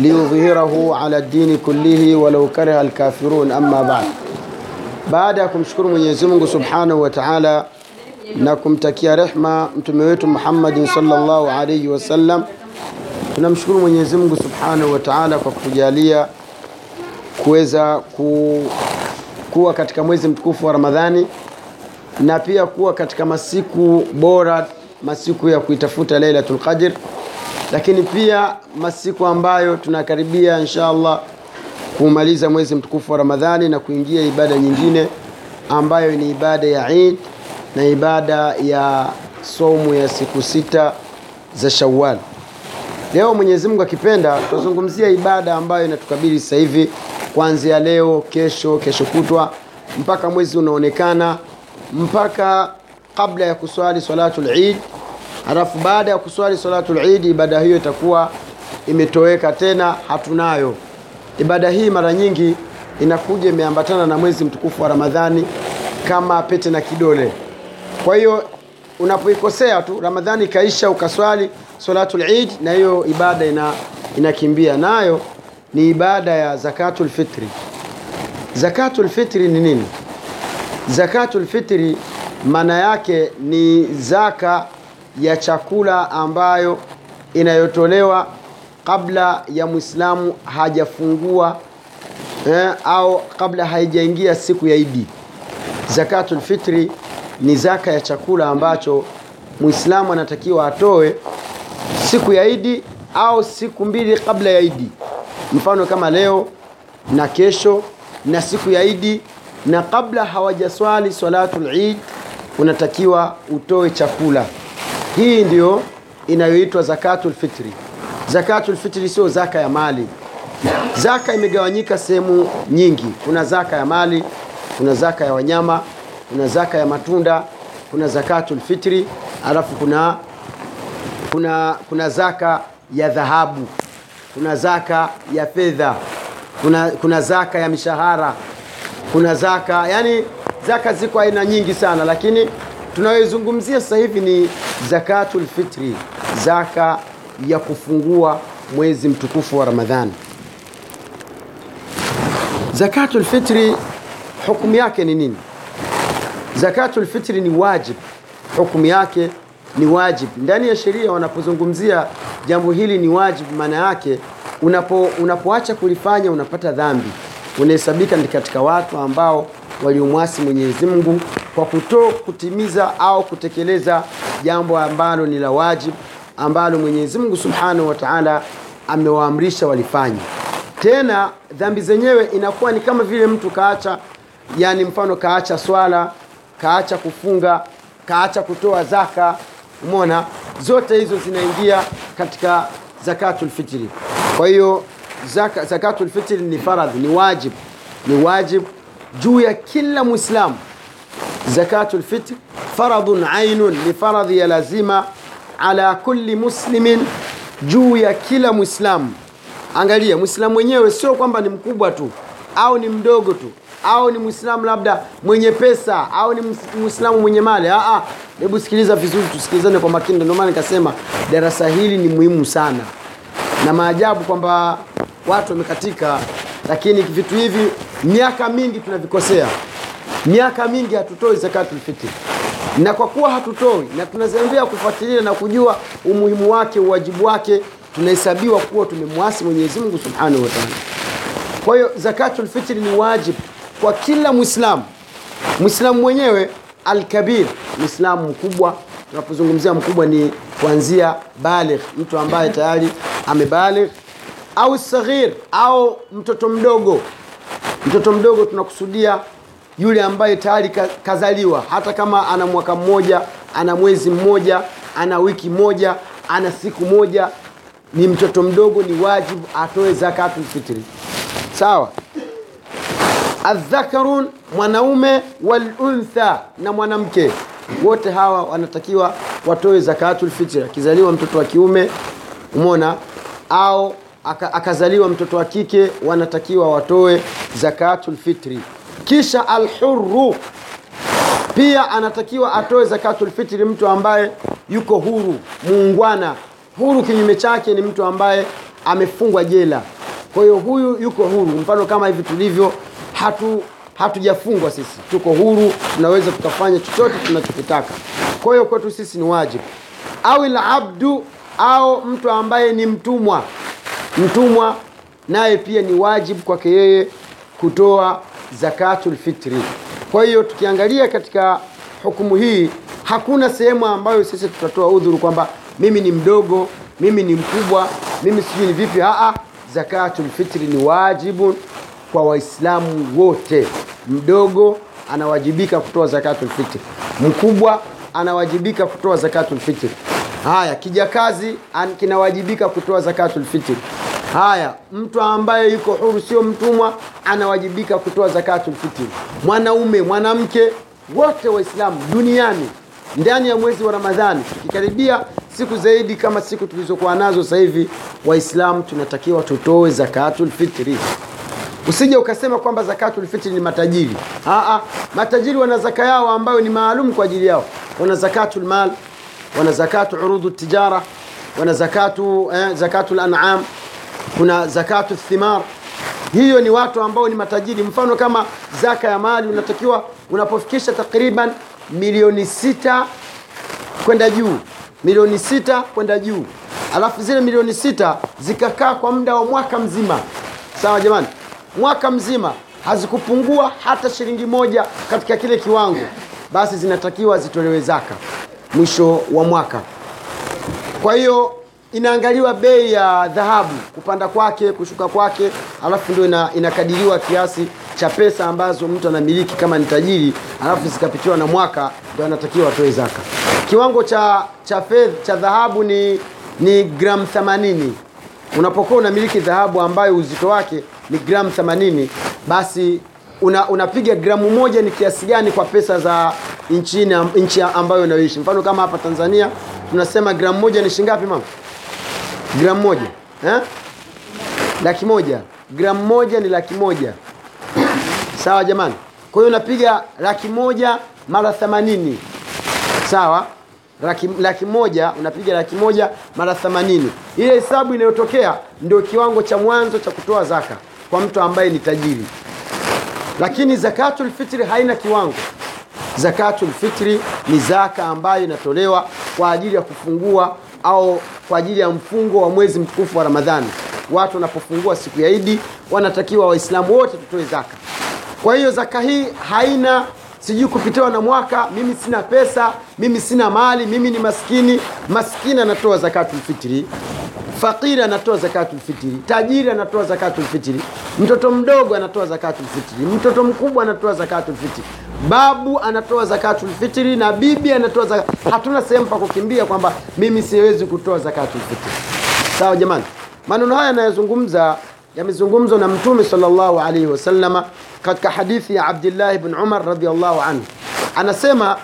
Liyudhhirahu ala dini kullihi walau kariha alkafirun amma ba'd. Baada ya kumshukuru Mwenyezi Mungu Subhanahu wa Ta'ala na kumtakia rehma mtume wetu Muhammadin sallallahu alayhi wasallam, tunamshukuru Mwenyezi Mungu Subhanahu wa Ta'ala kwa kutujalia kuweza ku, kuwa katika mwezi mtukufu wa Ramadhani na pia kuwa katika masiku bora, masiku ya kuitafuta Lailatul Qadr lakini pia masiku ambayo tunakaribia insha Allah kumaliza mwezi mtukufu wa Ramadhani na kuingia ibada nyingine ambayo ni ibada ya Eid na ibada ya somu ya siku sita za Shawwal. Leo Mwenyezi Mungu akipenda, tutazungumzia ibada ambayo inatukabili sasa hivi kuanzia leo, kesho, kesho kutwa mpaka mwezi unaonekana mpaka kabla ya kuswali swalatul Eid halafu baada ya kuswali salatul Eid ibada hiyo itakuwa imetoweka tena, hatunayo. Ibada hii mara nyingi inakuja imeambatana na mwezi mtukufu wa Ramadhani kama pete na kidole. Kwa hiyo unapoikosea tu Ramadhani ikaisha ukaswali salatul Eid, na hiyo ibada ina inakimbia. Nayo ni ibada ya zakatul fitri. Zakatul fitri ni nini? Zakatul fitri maana yake ni zaka ya chakula ambayo inayotolewa kabla ya mwislamu hajafungua eh, au kabla haijaingia siku ya Idi. Zakatul fitri ni zaka ya chakula ambacho mwislamu anatakiwa atoe siku ya Idi au siku mbili kabla ya Idi, mfano kama leo na kesho na siku ya Idi, na kabla hawajaswali swalatul Eid unatakiwa utoe chakula hii ndio inayoitwa zakatul fitri. Zakatul fitri sio zaka ya mali. Zaka imegawanyika sehemu nyingi. Kuna zaka ya mali, kuna zaka ya wanyama, kuna zaka ya matunda, kuna zakatul fitri, alafu kuna kuna kuna zaka ya dhahabu, kuna zaka ya fedha, kuna kuna zaka ya mishahara, kuna zaka yani, zaka ziko aina nyingi sana, lakini tunayozungumzia sasa hivi ni zakatul fitri, zaka ya kufungua mwezi mtukufu wa Ramadhani. Zakatul fitri hukumu yake ni nini? Zakatul fitri ni wajib, hukumu yake ni wajib. Ndani ya sheria wanapozungumzia jambo hili ni wajib, maana yake unapo unapoacha kulifanya unapata dhambi, unahesabika ni katika watu ambao waliomwasi Mwenyezi Mungu kwa kuto kutimiza au kutekeleza jambo ambalo ni la wajibu ambalo Mwenyezi Mungu Subhanahu wa Ta'ala amewaamrisha walifanye. Tena dhambi zenyewe inakuwa ni kama vile mtu kaacha, yani mfano kaacha swala, kaacha kufunga, kaacha kutoa zaka. Umeona, zote hizo zinaingia katika zakatul fitri. Kwa hiyo zaka, zakatul fitri ni faradhi, ni wajibu, ni wajibu juu ya kila Muislamu. Zakatul fitr faradhun ainun, ni faradhi ya lazima ala kulli muslimin, juu ya kila Mwislamu. Angalia, Mwislamu mwenyewe sio kwamba ni mkubwa tu au ni mdogo tu au ni Mwislamu labda mwenye pesa au ni Mwislamu mwenye mali. Ah, hebu sikiliza vizuri, tusikilizane kwa makini. Ndio nikasema darasa hili ni muhimu sana, na maajabu kwamba watu wamekatika, lakini vitu hivi miaka mingi tunavikosea miaka mingi hatutoi zakatul fitri, na kwa kuwa hatutoi na tunazembea kufuatilia na kujua umuhimu wake, uwajibu wake, tunahesabiwa kuwa tumemwasi Mwenyezi Mungu Subhanahu wa Ta'ala. Kwa hiyo zakatul fitri ni wajibu kwa kila Muislamu. Muislamu mwenyewe alkabir, Muislamu mkubwa. Tunapozungumzia mkubwa ni kuanzia baligh, mtu ambaye tayari amebaligh, au saghir, au mtoto mdogo. Mtoto mdogo tunakusudia yule ambaye tayari kazaliwa, hata kama ana mwaka mmoja, ana mwezi mmoja, ana wiki moja, ana siku moja, ni mtoto mdogo, ni wajibu atoe zakatul fitri. sawa? Adhakarun mwanaume waluntha na mwanamke. Wote hawa wanatakiwa watoe zakatul fitri akizaliwa mtoto wa kiume umona au akazaliwa mtoto wa kike wanatakiwa watoe zakatul fitri kisha alhuru pia anatakiwa atoe zakatul fitri mtu ambaye yuko huru muungwana. Huru kinyume chake ni mtu ambaye amefungwa jela. Kwa hiyo huyu yuko huru. Mfano kama hivi tulivyo hatu hatujafungwa sisi. Tuko huru tunaweza tukafanya chochote tunachokitaka. Kwa hiyo kwetu sisi ni wajibu. Au labdu au mtu ambaye ni mtumwa. Mtumwa naye pia ni wajibu kwake yeye kutoa zakatul fitri. Kwa hiyo tukiangalia katika hukumu hii hakuna sehemu ambayo sisi tutatoa udhuru kwamba mimi ni mdogo mimi ni mkubwa mimi sijui ni vipi. Aa zakatul fitri ni wajibu kwa waislamu wote. Mdogo anawajibika kutoa zakatul fitri. Mkubwa anawajibika kutoa zakatul fitri. Haya kijakazi kinawajibika kutoa zakatul fitri haya mtu ambaye yuko huru sio mtumwa anawajibika kutoa zakatul fitri. Mwanaume mwanamke wote waislamu duniani ndani ya mwezi wa ramadhani tukikaribia siku zaidi kama siku tulizokuwa nazo sasa hivi waislamu tunatakiwa tutoe zakatul fitri. Usije ukasema kwamba zakatul fitri ni matajiri. Aa, matajiri wana zaka yao ambayo ni maalum kwa ajili yao. Wana zakatul mal wana zakatu urudu tijara wana zakatu eh, zakatul an'am kuna zakatu thimar. Hiyo ni watu ambao ni matajiri. Mfano kama zaka ya mali unatakiwa unapofikisha takriban milioni sita kwenda juu. Milioni sita kwenda juu. Alafu zile milioni sita zikakaa kwa muda wa mwaka mzima. Sawa jamani? Mwaka mzima hazikupungua hata shilingi moja katika kile kiwango. Basi zinatakiwa zitolewe zaka mwisho wa mwaka. Kwa hiyo inaangaliwa bei ya dhahabu kupanda kwake kushuka kwake alafu ndio ina, inakadiriwa kiasi cha pesa ambazo mtu anamiliki kama ni tajiri alafu zikapitiwa na mwaka ndio anatakiwa atoe zaka. Kiwango cha cha fedha cha dhahabu ni ni gramu 80 unapokuwa unamiliki dhahabu ambayo uzito wake ni gramu 80 basi una, unapiga gramu moja ni kiasi gani kwa pesa za nchini nchi ambayo unayoishi. Mfano kama hapa tanzania tunasema gramu moja ni shingapi mama gramu moja eh? laki moja. Gramu moja ni laki moja. Sawa jamani? Kwa hiyo unapiga laki moja mara themanini. Sawa? Laki, laki moja unapiga laki moja mara themanini. Ile hesabu inayotokea ndio kiwango cha mwanzo cha kutoa zaka kwa mtu ambaye ni tajiri. Lakini zakatulfitri haina kiwango. Zakatulfitri ni zaka ambayo inatolewa kwa ajili ya kufungua au kwa ajili ya mfungo wa mwezi mtukufu wa ramadhani. Watu wanapofungua siku ya idi wanatakiwa waislamu wote tutoe zaka. Kwa hiyo zaka hii haina sijui kupitiwa na mwaka mimi sina pesa mimi sina mali mimi ni maskini. Maskini anatoa zakatul fitri fakiri anatoa zakatul fitri tajiri anatoa zakatul fitri mtoto mdogo anatoa zakatul fitri mtoto mkubwa anatoa zakatul fitri babu anatoa zakatul fitri na bibi anatoa zaka... hatuna sehemu pa kukimbia kwamba mimi siwezi kutoa zakatul fitri sawa jamani? Maneno haya yanayozungumza yamezungumzwa na mtume sallallahu alaihi wasallama katika hadithi ya abdillahi bn umar radhiallahu anhu. Anasema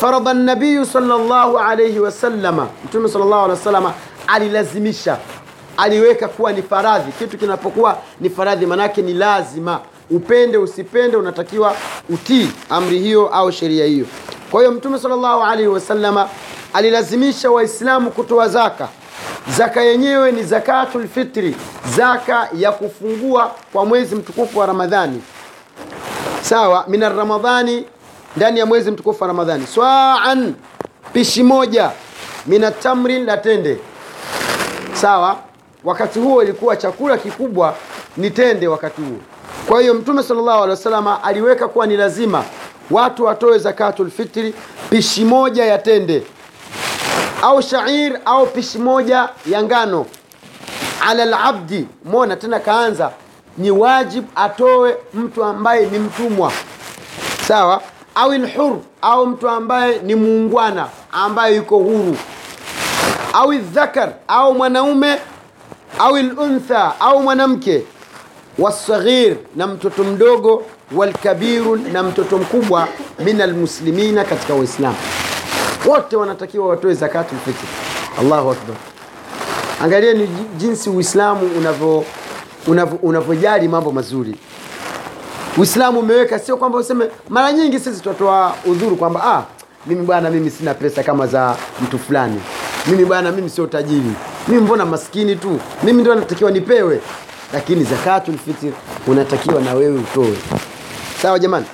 faradha nabiyu sallallahu alaihi wasallama mtume sallallahu alaihi wasallama alilazimisha aliweka kuwa ni faradhi. Kitu kinapokuwa ni faradhi maanake ni lazima. Upende usipende unatakiwa utii amri hiyo au sheria hiyo. Kwa hiyo mtume sallallahu alaihi wasallama alilazimisha waislamu kutoa zaka. Zaka yenyewe ni zakatul fitri zaka ya kufungua kwa mwezi mtukufu wa ramadhani. Sawa min ramadhani ndani ya mwezi mtukufu wa ramadhani. Swaan pishi moja min tamrin la tende sawa wakati huo ilikuwa chakula kikubwa ni tende wakati huo. Kwa hiyo mtume sallallahu alaihi wasallam aliweka kuwa ni lazima watu watoe zakatul fitri pishi moja ya tende au shair au pishi moja ya ngano. Ala labdi mona tena kaanza. Ni wajib atoe mtu ambaye ni mtumwa. Sawa au lhur au mtu ambaye ni muungwana ambaye yuko huru au dhakar au mwanaume au luntha au mwanamke wasaghir na mtoto mdogo walkabiru na mtoto mkubwa min almuslimina katika waislamu wote wanatakiwa watoe zakatul fitr allahu akbar. Angalieni jinsi uislamu unavyo unavyo- unavyojali mambo mazuri. Uislamu umeweka sio kwamba useme mara nyingi sisi tunatoa udhuru kwamba ah, mimi bwana mimi sina pesa kama za mtu fulani mimi bwana mimi sio tajiri. Mimi mbona maskini tu? Mimi ndio natakiwa nipewe. Lakini zakatul fitr unatakiwa na wewe utoe. Sawa jamani?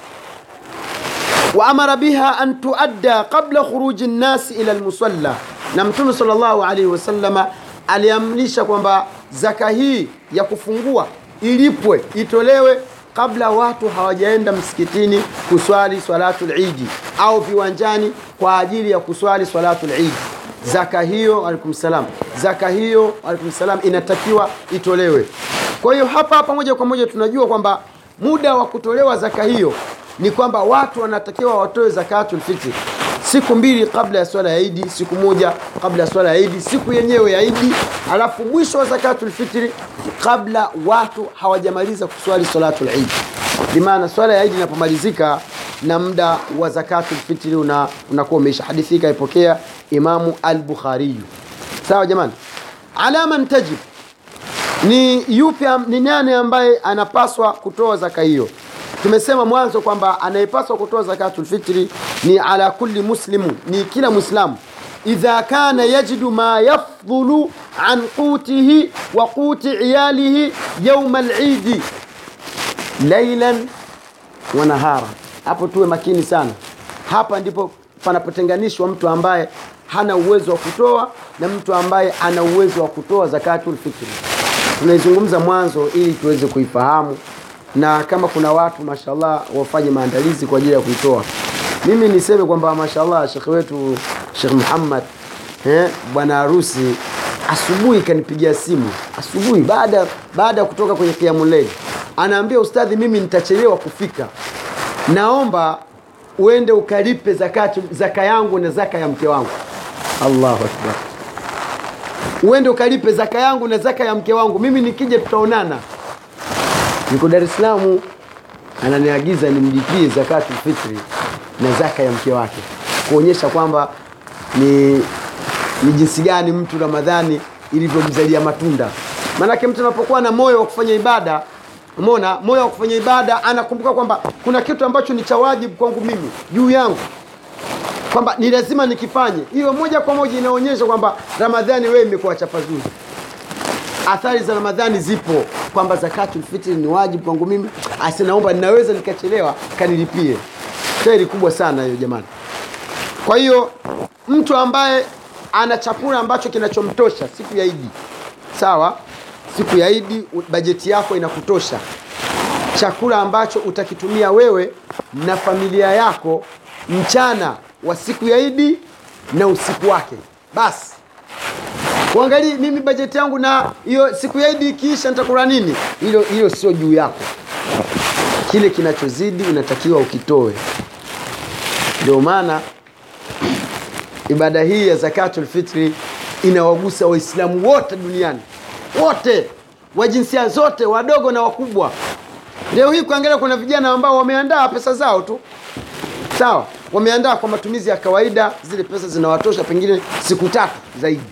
Waamara biha an tuadda qabla khuruji nnasi ila lmusalla na mtume sallallahu alaihi wasallama aliamrisha kwamba zaka hii ya kufungua ilipwe itolewe kabla watu hawajaenda msikitini kuswali swalatu lidi au viwanjani kwa ajili ya kuswali swalatul lidi zaka hiyo alaikum salam. Zaka hiyo alaikum salam inatakiwa itolewe. Kwa hiyo hapa hapa moja kwa moja tunajua kwamba muda wa kutolewa zaka hiyo ni kwamba watu wanatakiwa watoe zakatul fitri. Siku mbili kabla ya swala ya idi siku moja kabla ya swala ya idi siku yenyewe ya idi alafu mwisho wa zakatul fitri kabla watu hawajamaliza kuswali salatul idi bimaana swala ya idi inapomalizika na muda wa zakatul fitri una- unakuwa umeisha. Hadithi hii kaipokea imamu al-bukhariyu sawa jamani? Ala man tajib. Ni yupi ni nani ambaye anapaswa kutoa zaka hiyo? Tumesema mwanzo kwamba anayepaswa kutoa zakatul fitri ni ala kulli muslimu ni kila muislamu. Idha kana yajidu ma yafdhulu an qutihi wa quti iyalihi yauma alidi lailan wa nahara. Hapo tuwe makini sana. Hapa ndipo panapotenganishwa mtu ambaye hana uwezo wa kutoa na mtu ambaye ana uwezo wa kutoa zakatul fitri tunaizungumza mwanzo ili tuweze kuifahamu na kama kuna watu mashallah wafanye maandalizi kwa ajili ya kuitoa. Mimi niseme kwamba mashallah Sheikh wetu shekh muhammad eh, bwana harusi asubuhi kanipigia simu. Asubuhi baada baada ya kutoka kwenye kiamuleli anaambia ustadhi mimi nitachelewa kufika. Naomba uende ukalipe zakati, zaka yangu na zaka ya mke wangu. Allahu akbar. Uende ukalipe zaka yangu na zaka ya mke wangu. Mimi nikija tutaonana. Niko dar es salaam ananiagiza nimlipie zakatul fitri na zaka ya mke wake kuonyesha kwamba ni ni jinsi gani mtu ramadhani ilivyomzalia matunda. Maanake mtu anapokuwa na moyo wa kufanya ibada umeona? Moyo wa kufanya ibada anakumbuka kwamba kuna kitu ambacho ni cha wajibu kwangu mimi juu yangu. Kwamba ni lazima nikifanye. Hiyo moja kwa moja inaonyesha kwamba ramadhani wewe imekuwa chapazuri athari za ramadhani zipo kwamba zakatul fitri ni wajibu kwangu mimi. Asinaomba ninaweza nikachelewa kanilipie. Heri kubwa sana hiyo jamani. Kwa hiyo mtu ambaye ana chakula ambacho kinachomtosha siku ya idi sawa siku ya idi bajeti yako inakutosha. Chakula ambacho utakitumia wewe na familia yako mchana wa siku ya idi na usiku wake. Basi uangalie, mimi bajeti yangu na hiyo siku ya idi ikiisha nitakula nini? Hilo hilo sio juu yako. Kile kinachozidi unatakiwa ukitoe. Ndio maana ibada hii ya zakatul fitri inawagusa waislamu wote duniani wote wa jinsia zote wadogo na wakubwa. Leo hii kuangalia kuna vijana ambao wameandaa pesa zao tu. Sawa wameandaa kwa matumizi ya kawaida zile pesa zinawatosha pengine siku tatu zaidi.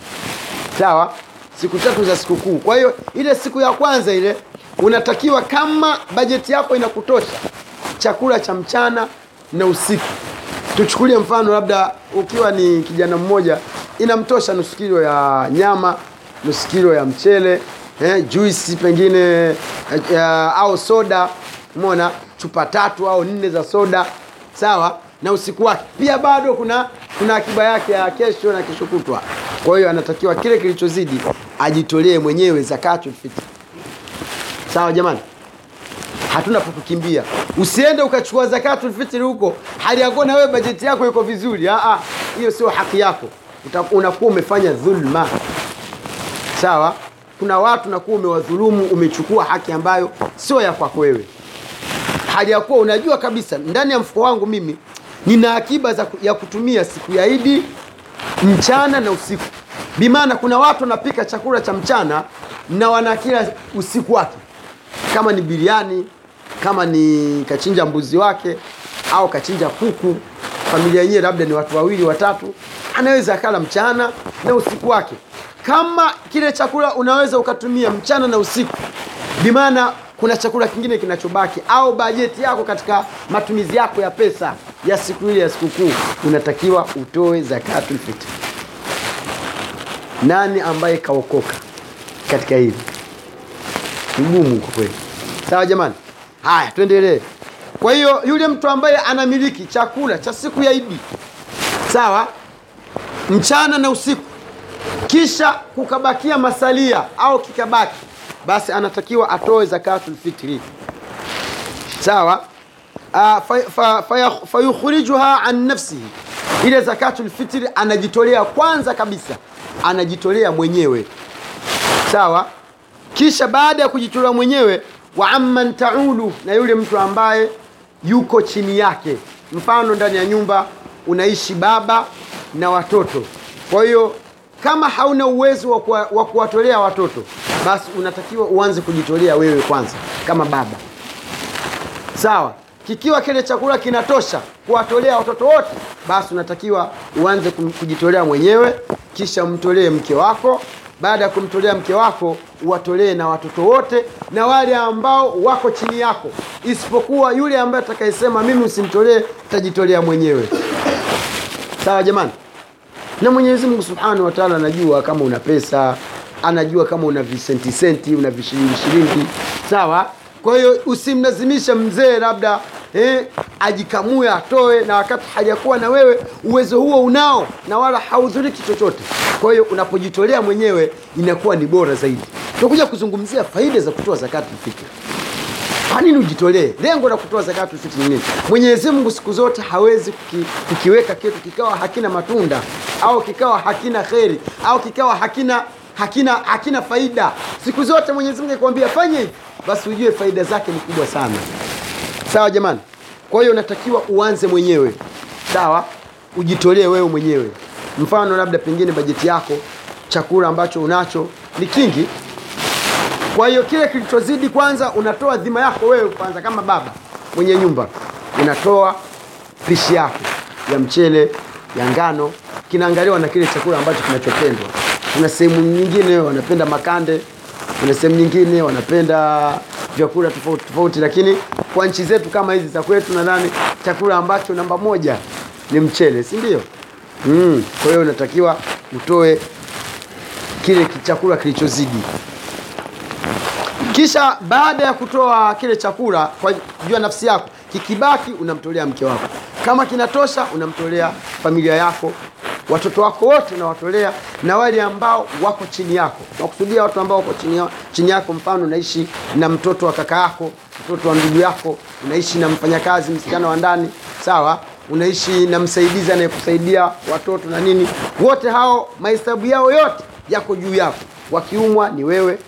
Sawa siku tatu za sikukuu. Kwa hiyo ile siku ya kwanza ile unatakiwa kama bajeti yako inakutosha chakula cha mchana na usiku. Tuchukulie mfano labda ukiwa ni kijana mmoja inamtosha nusu kilo ya nyama nusu kilo ya mchele eh, juisi pengine eh, eh, au soda umeona chupa tatu au nne za soda sawa? Na usiku wake. Pia bado kuna kuna akiba yake ya kesho na kesho kutwa. Kwa hiyo anatakiwa kile kilichozidi ajitolee mwenyewe zakatul fitr. Sawa jamani? Hatuna pa kukimbia. Usiende ukachukua zakatul fitri huko. Hali yako na wewe bajeti yako iko vizuri. Hiyo sio haki yako. Unakuwa umefanya dhulma sawa? Kuna watu nakuwa umewadhulumu umechukua haki ambayo sio ya kwako wewe. Hali ya kuwa unajua kabisa ndani ya mfuko wangu mimi nina akiba za, ya kutumia siku ya idi mchana na usiku. Bimaana kuna watu wanapika chakula cha mchana na wanakila usiku wake. Kama ni biriani kama ni kachinja mbuzi wake au kachinja kuku familia yenyewe labda ni watu wawili watatu anaweza akala mchana na usiku wake kama kile chakula unaweza ukatumia mchana na usiku bimaana kuna chakula kingine kinachobaki au bajeti yako katika matumizi yako ya pesa ya siku ile ya sikukuu unatakiwa utoe zakatul fitr nani ambaye kaokoka katika hili? Ngumu kwa kweli. Sawa jamani? Haya tuendelee. Kwa hiyo yule mtu ambaye anamiliki chakula cha siku ya idi sawa? Mchana na usiku kisha kukabakia masalia au kikabaki basi anatakiwa atoe zakatul fitri. Sawa? Ah, fa- fa- fa- fayukhrijuha an nafsihi. Ile zakatul fitri anajitolea kwanza kabisa anajitolea mwenyewe. Sawa? Kisha baada ya kujitolea mwenyewe wa amman taulu na yule mtu ambaye yuko chini yake. Mfano ndani ya nyumba unaishi baba na watoto. Kwa hiyo kama hauna uwezo wa kuwatolea watoto basi unatakiwa uanze kujitolea wewe kwanza kama baba. Sawa? Kikiwa kile chakula kinatosha kuwatolea watoto wote basi unatakiwa uanze kujitolea mwenyewe kisha umtolee mke wako. Baada ya kumtolea mke wako uwatolee na watoto wote na wale ambao wako chini yako. Isipokuwa yule ambaye atakayesema mimi usimtolee tajitolea mwenyewe. Sawa jamani na mwenyezi mungu subhanahu wa taala anajua kama una pesa anajua kama una visenti senti una vishilingi shilingi sawa? Kwa hiyo usimlazimisha mzee labda eh, ajikamue atoe na wakati hajakuwa na wewe uwezo huo unao na wala haudhuriki chochote. Kwa hiyo unapojitolea mwenyewe inakuwa ni bora zaidi. Tunakuja kuzungumzia faida za kutoa zakati fitri kwa nini ujitolee? Lengo la kutoa zakatu fitri ni nini? Mwenyezi mungu siku zote hawezi kuki, kukiweka kitu kikawa hakina matunda au kikawa hakina kheri au kikawa hakina hakina hakina faida. Siku zote mwenyezi mungu akikwambia fanye hivi basi ujue faida zake ni kubwa sana. Sawa jamani? Kwa hiyo unatakiwa uanze mwenyewe. Sawa? Ujitolee wewe mwenyewe. Mfano labda pengine bajeti yako chakula ambacho unacho ni kingi kwa hiyo kile kilichozidi kwanza unatoa dhima yako wewe kwanza kama baba mwenye nyumba. Unatoa pishi yako ya mchele ya ngano kinaangaliwa na kile chakula ambacho kinachopendwa. Kuna sehemu nyingine wanapenda makande kuna sehemu nyingine wanapenda vyakula tofauti tofauti lakini kwa nchi zetu kama hizi za kwetu nadhani chakula ambacho namba moja ni mchele si ndio? Mm. kwa hiyo unatakiwa utoe kile chakula kilichozidi kisha baada ya kutoa kile chakula kwa juu ya nafsi yako kikibaki unamtolea mke wako. Kama kinatosha unamtolea familia yako watoto wako wote unawatolea na wale ambao wako chini yako. Nakusudia watu ambao wako chini, yako mfano unaishi na mtoto wa kaka yako mtoto wa ndugu yako unaishi na mfanyakazi msichana wa ndani sawa? Unaishi na msaidizi anayekusaidia watoto na nini. Wote hao mahesabu yao yote yako juu yako. Wakiumwa ni wewe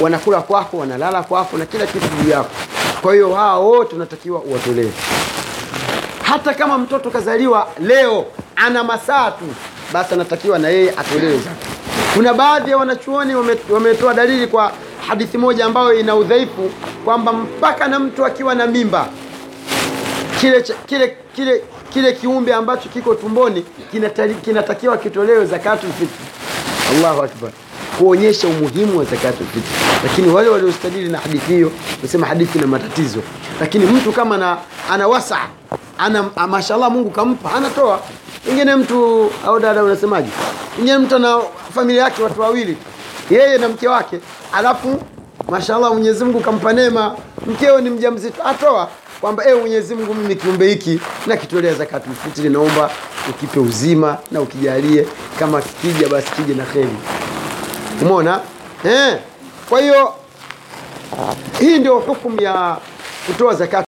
wanakula kwako wanalala kwako na kila kitu juu yako. Kwa hiyo hawa wote unatakiwa uwatolee hata kama mtoto kazaliwa leo ana masaa tu basi anatakiwa na yeye atolewe zaka kuna baadhi ya wanachuoni wame- wametoa dalili kwa hadithi moja ambayo ina udhaifu kwamba mpaka na mtu akiwa na mimba kile kile kile kile kiumbe ambacho kiko tumboni kinatakiwa kitolewe zakatul fitri. Allahu akbar kuonyesha umuhimu wa zakatul fitri lakini wale waliostadili na hadithi hiyo wasema hadithi na matatizo. Lakini mtu kama na, ana wasa ana mashallah mungu kampa anatoa. Ingine mtu au dada unasemaje? Ingine mtu ana familia yake watu wawili yeye na mke wake alafu mashallah mwenyezi mungu kampa neema. Mkeo ni mjamzito atoa. Kwamba ewe mwenyezi mungu mimi kiumbe hiki nakitolea zakatul fitri naomba ukipe uzima na ukijalie kama kija basi kije na kheri umeona eh? kwa hiyo hii ndio hukumu ya kutoa zakat